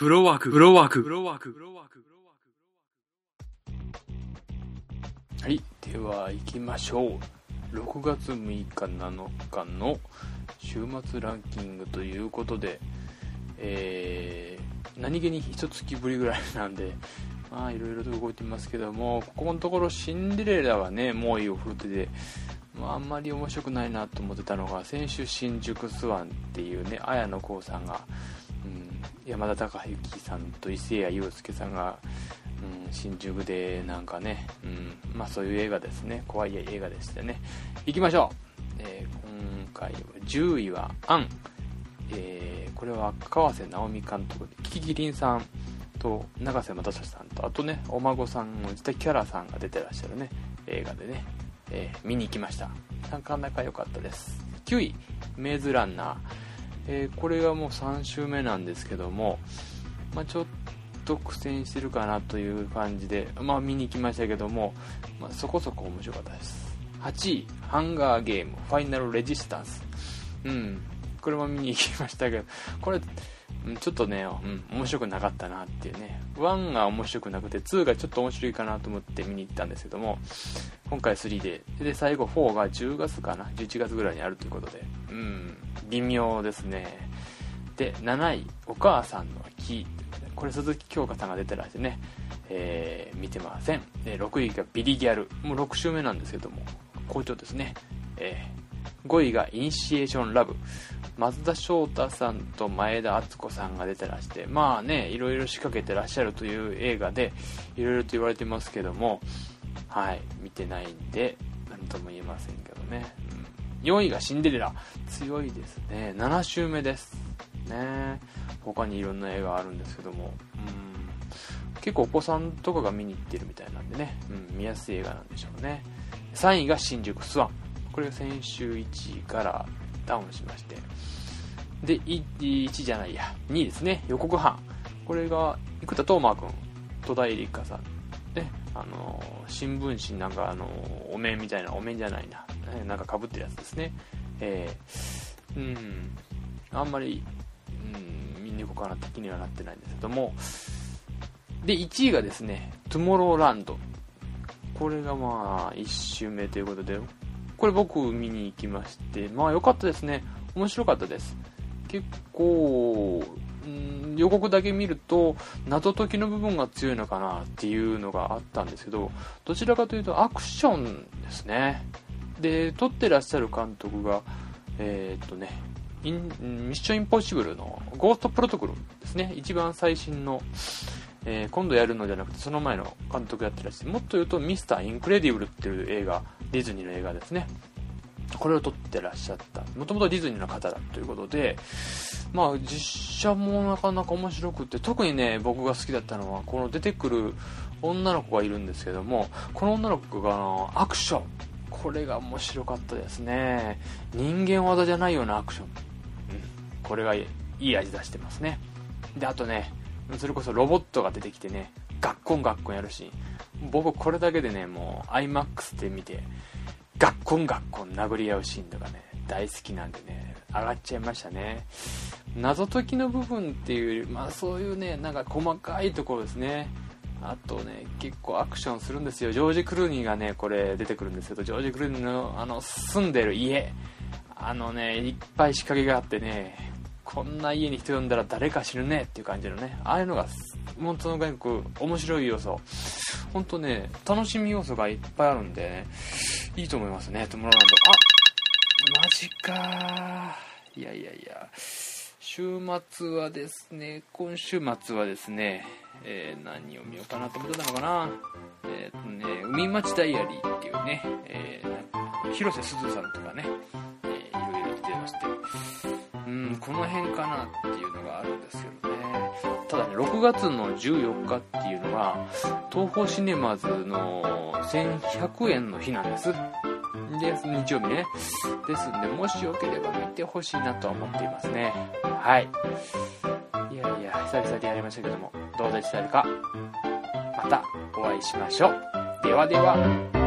フロワーク、フロワーク、フロワーク、フロワーク。はい。では、行きましょう。6月6日、7日の週末ランキングということで、えー、何気に一月ぶりぐらいなんで、まあ、いろいろと動いてますけども、ここのところシンデレラはね、猛威を振るってて、まあ、あんまり面白くないなと思ってたのが、先週新宿スワンっていうね、綾野剛さんが、山田孝之さんと伊勢谷友介さんが、うん、新宿でなんかね、うん、まあそういう映画ですね、怖い映画でしてね。行きましょう、えー、今回は10位は「アン」えー、これは川瀬直美監督でキキリンさんと永瀬正さんとあとねお孫さんの自宅キャラさんが出てらっしゃるね映画でね、えー、見に行きました。なかなか良かったです。9位「メイズランナー」えー、これがもう3週目なんですけども、まあ、ちょっと苦戦してるかなという感じで、まあ、見に行きましたけども、まあ、そこそこ面白かったです。8位「ハンガーゲームファイナルレジスタンス」うん。これも見に行きましたけどこれちょっとね、うん、面白くなかったなっていうね。1が面白くなくて2がちょっと面白いかなと思って見に行ったんですけども今回3で。で最後4が10月かな？11月ぐらいにあるということで。うん。微妙ですね。で7位「お母さんの木」これ鈴木京香さんが出てらしてね、えー、見てません。で6位が「ビリギャル」もう6週目なんですけども好調ですね、えー、5位が「イニシエーションラブ」松田翔太さんと前田敦子さんが出てらしてまあねいろいろ仕掛けてらっしゃるという映画でいろいろと言われてますけどもはい見てないんで何とも言えませんけどね、うん、4位がシンデレラ。強いですね。7週目です。ね。他にいろんな映画あるんですけども。うん。結構お子さんとかが見に行ってるみたいなんでね、うん、見やすい映画なんでしょうね。3位が新宿スワン。これが先週1位からダウンしまして。で1じゃないや。2位ですね。予告版。これが生田斗真君戸田恵梨香さん。ね。あの新聞紙なんかあのお面みたいなお面じゃないな。なんかかぶってるやつですね。えー、うん。あんまり、うん、見に行こうかなって気にはなってないんですけども。で1位がですね「トゥモローランド」これがまあ1周目ということでこれ僕見に行きましてまあ良かったですね。面白かったです。結構、ん、予告だけ見ると謎解きの部分が強いのかなっていうのがあったんですけどどちらかというとアクションですね。で撮ってらっしゃる監督がえー、っとねミッションインポッシブルのゴーストプロトコルですね。一番最新のえー、今度やるのじゃなくてその前の監督やってらっしゃもっと言うとミスターインクレディブルっていう映画ディズニーの映画ですね。これを撮ってらっしゃった。もともとディズニーの方だということでまあ実写もなかなか面白くて特にね僕が好きだったのはこの出てくる女の子がいるんですけどもこの女の子がアクション。これが面白かったですね。人間技じゃないようなアクション、うん、これがいい味出してますね。であとねそれこそロボットが出てきてねガッコンガッコンやるし僕これだけでねもう iMAX で見てガッコンガッコン殴り合うシーンとかね大好きなんでね上がっちゃいましたね。謎解きの部分っていうよりまあそういうねなんか細かいところですね。あとね結構アクションするんですよ。ジョージ・クルーニーがねこれ出てくるんですけどジョージ・クルーニーのあの住んでる家。あのねいっぱい仕掛けがあってねこんな家に人呼んだら誰か死ぬねっていう感じのね。ああいうのが本当の外国面白い要素。本当ね楽しみ要素がいっぱいあるんでねいいと思いますね。トムラランド。あマジかいやいやいや。週末はですね今週末はですね、えー、何を見ようかなと思ってたのかな。えっ、ー、とね海町ダイアリーっていうね、えー、広瀬すずさんとかね、えー、いろいろ来てまして。うんこの辺かなっていうのがあるんですけどね。ただね6月の14日っていうのは東宝シネマズの1100円の日なんです。で日曜日ね。ですんでもしよければ見てほしいなとは思っていますね。はい。いやいや久々でやりましたけどもどうでしたか？またお会いしましょう。ではでは。